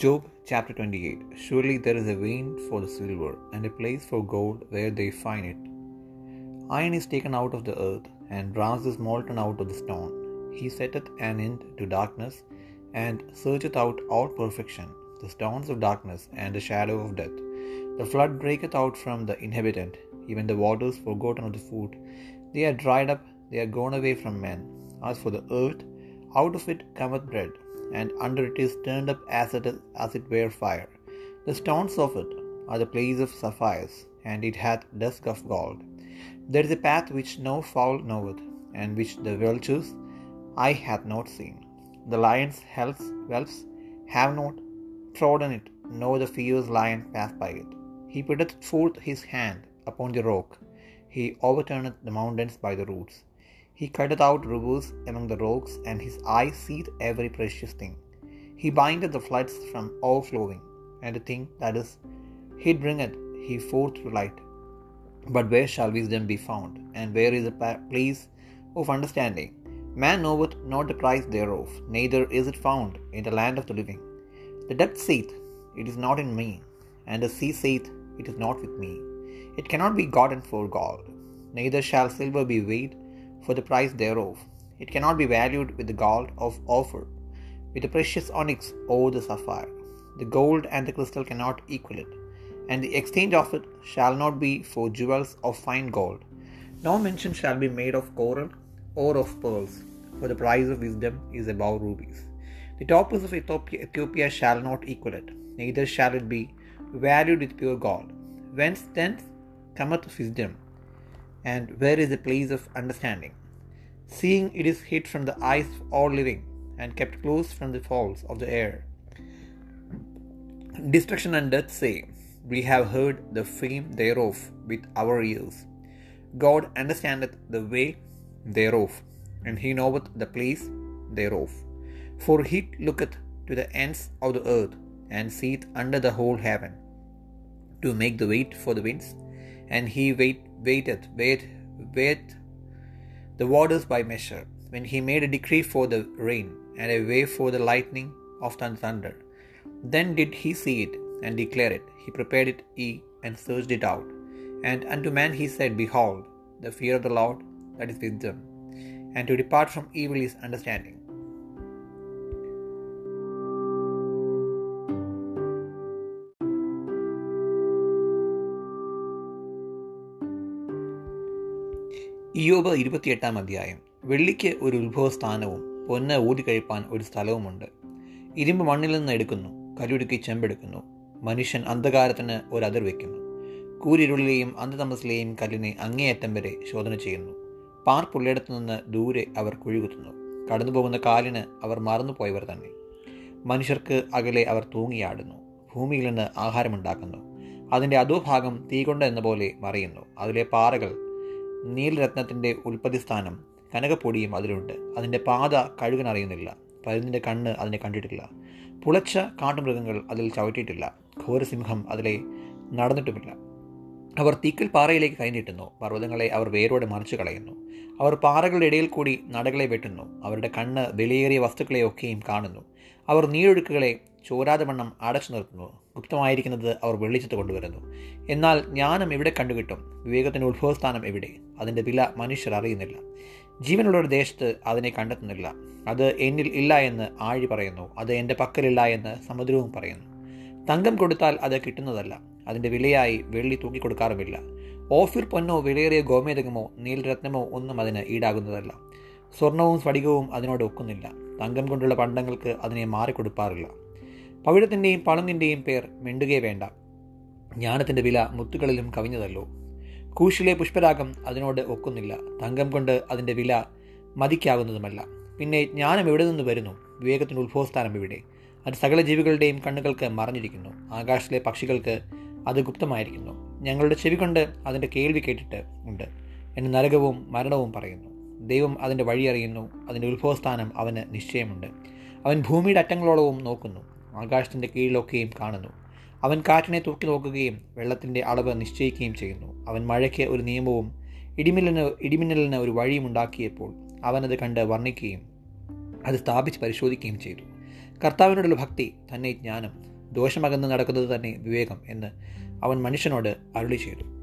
Job chapter 28 Surely there is a vein for the silver, and a place for gold where they find it. Iron is taken out of the earth, and brass is molten out of the stone. He setteth an end to darkness, and searcheth out all perfection, the stones of darkness and the shadow of death. The flood breaketh out from the inhabitant, even the waters forgotten of the food. They are dried up, they are gone away from men. As for the earth, out of it cometh bread, and under it is turned up as it, as it were fire. The stones of it are the place of sapphires, and it hath dusk of gold. There is a path which no fowl knoweth, and which the vultures eye hath not seen. The lions, whelps, whelps have not trodden it, nor the fierce lion passed by it. He putteth forth his hand upon the rock, he overturneth the mountains by the roots. He cutteth out rivers among the rocks, and his eye seeth every precious thing. He bindeth the floods from overflowing, and the thing that is hid bringeth he forth to light. But where shall wisdom be found, and where is the place of understanding? Man knoweth not the price thereof, neither is it found in the land of the living. The depth saith, It is not in me, and the sea saith, It is not with me. It cannot be gotten for gold, neither shall silver be weighed for the price thereof. It cannot be valued with the gold of Ophir, with the precious onyx or the sapphire. The gold and the crystal cannot equal it, and the exchange of it shall not be for jewels of fine gold. No mention shall be made of coral or of pearls, for the price of wisdom is above rubies. The topaz of Ethiopia, Ethiopia shall not equal it, neither shall it be valued with pure gold. Whence then cometh wisdom? And where is the place of understanding? Seeing it is hid from the eyes of all living, and kept close from the fowls of the air. Destruction and death say, We have heard the fame thereof with our ears. God understandeth the way thereof, and he knoweth the place thereof. For he looketh to the ends of the earth, and seeth under the whole heaven, to make the weight for the winds, and he wait, waiteth, wait, wait the waters by measure, when he made a decree for the rain, and a way for the lightning of thunder. Then did he see it, and declare it. He prepared it, he, and searched it out. And unto man he said, Behold, the fear of the Lord, that is wisdom, and to depart from evil is understanding. Iyob ഇരുപത്തിയെട്ടാം അധ്യായം. വെള്ളിക്ക് ഒരു ഉത്ഭവസ്ഥാനവും പൊന്ന് ഊതിക്കഴിപ്പാൻ ഒരു സ്ഥലവുമുണ്ട്. ഇരുമ്പ് മണ്ണിൽ നിന്ന് എടുക്കുന്നു കല്ലുടുക്കി ചെമ്പെടുക്കുന്നു. മനുഷ്യൻ അന്ധകാരത്തിന് ഒരു അതിർ വയ്ക്കുന്നു കൂരിരുളിലെയും അന്ധതമസിലെയും കല്ലിനെ അങ്ങേയറ്റം വരെ ശോധന ചെയ്യുന്നു. പാർപ്പുള്ളിടത്തു നിന്ന് ദൂരെ അവർ കുഴികുത്തുന്നു. കടന്നുപോകുന്ന കാലിന് അവർ മറന്നുപോയവർ തന്നെ. മനുഷ്യർക്ക് അകലെ അവർ തൂങ്ങിയാടുന്നു. ഭൂമിയിൽ നിന്ന് ആഹാരമുണ്ടാക്കുന്നു. അതിന്റെ അധോഭാഗം തീകൊണ്ട എന്ന പോലെ മറിയുന്നു. അതിലെ പാറകൾ നീലരത്നത്തിന്റെ ഉൽപ്പത്തിസ്ഥാനം കനകപ്പൊടിയും അതിലുണ്ട്. അതിന്റെ പാത കഴുകൻ അറിയുന്നില്ല. പരുന്നിന്റെ കണ്ണ് അതിനെ കണ്ടിട്ടില്ല. പുളച്ച കാട്ടുമൃഗങ്ങൾ അതിൽ ചവിട്ടിയിട്ടില്ല. ഘോരസിംഹം അതിലെ നടന്നിട്ടുമില്ല. അവർ തീക്കൽ പാറയിലേക്ക് കൈനീട്ടുന്നു പർവതങ്ങളെ അവർ വേരോടെ മറിച്ചു കളയുന്നു. അവർ പാറകളുടെ ഇടയിൽ കൂടി നടകളെ വെട്ടുന്നു. അവരുടെ കണ്ണ് വിലയേറിയ വസ്തുക്കളെയൊക്കെയും കാണുന്നു. അവർ നീരൊഴുക്കുകളെ ചോരാതെ വണ്ണം അടച്ചു നിർത്തുന്നു. ഗുപ്തമായിരിക്കുന്നത് അവർ വെള്ളിച്ചത്ത് കൊണ്ടുവരുന്നു. എന്നാൽ ജ്ഞാനം എവിടെ കണ്ടുകിട്ടും? വിവേകത്തിന്റെ ഉത്ഭവസ്ഥാനം എവിടെ? അതിന്റെ വില മനുഷ്യർ അറിയുന്നില്ല. ജീവനുള്ള ഒരു ദേശത്ത് അതിനെ കണ്ടെത്തുന്നില്ല. അത് എന്നിൽ ഇല്ല എന്ന് ആഴി പറയുന്നു. അത് എന്റെ പക്കലില്ല എന്ന് സമുദ്രവും പറയുന്നു. തങ്കം കൊടുത്താൽ അത് കിട്ടുന്നതല്ല. അതിന്റെ വിലയായി വെള്ളി തൂക്കിക്കൊടുക്കാറുമില്ല. ഓഫിർ പൊന്നോ വിലയേറിയ ഗോമേതകമോ നീലരത്നമോ ഒന്നും അതിന് ഈടാകുന്നതല്ല. സ്വർണവും സ്ഫടികവും അതിനോട് ഒക്കുന്നില്ല. തങ്കം കൊണ്ടുള്ള പണ്ടങ്ങൾക്ക് അതിനെ മാറിക്കൊടുപ്പാറില്ല. പവിഴത്തിന്റെയും പണത്തിന്റെയും പേർ മിണ്ടുകേ വേണ്ട. ജ്ഞാനത്തിന്റെ വില മുത്തുകളിലും കവിഞ്ഞതല്ലോ. കൂശിലെ പുഷ്പരാഗം അതിനോട് ഒക്കുന്നില്ല. തങ്കം കൊണ്ട് അതിന്റെ വില മതിക്കാവുന്നതുമല്ല. പിന്നെ ജ്ഞാനം എവിടെ നിന്ന് വരുന്നു? വിവേകത്തിന്റെ ഉത്ഭവസ്ഥാനം ഇവിടെ. അത് സകല ജീവികളുടെയും കണ്ണുകൾക്ക് മറഞ്ഞിരിക്കുന്നു. ആകാശത്തിലെ പക്ഷികൾക്ക് അത് ഗുപ്തമായിരിക്കുന്നു. ഞങ്ങളുടെ ചെവി കൊണ്ട് അതിന്റെ കേൾവി കേട്ടിട്ട് ഉണ്ട്. എന്ന് നരകവും മരണവും പറയുന്നു. ദൈവം അതിന്റെ വഴി അറിയുന്നു. അതിന്റെ ഉത്ഭവസ്ഥാനം അവന് നിശ്ചയമുണ്ട്. അവൻ ഭൂമിയുടെ അറ്റങ്ങളോളവും നോക്കുന്നു. ആകാശത്തിന്റെ കീഴിലൊക്കെയും കാണുന്നു. അവൻ കാറ്റിനെ തൂക്കി നോക്കുകയും വെള്ളത്തിന്റെ അളവ് നിശ്ചയിക്കുകയും ചെയ്യുന്നു. അവൻ മഴയ്ക്ക് ഒരു നിയമവും ഇടിമിന്നലിന് ഇടിമിന്നലിന് ഒരു വഴിയും ഉണ്ടാക്കിയപ്പോൾ അവനത് കണ്ട് വർണിക്കുകയും അത് സ്ഥാപിച്ച് പരിശോധിക്കുകയും ചെയ്തു. കർത്താവിനോടുള്ള ഭക്തി തന്നെ ജ്ഞാനം ദോഷമകന്ന് നടക്കുന്നത് തന്നെ വിവേകം എന്ന് അവൻ മനുഷ്യനോട് അരുളി ചെയ്തു.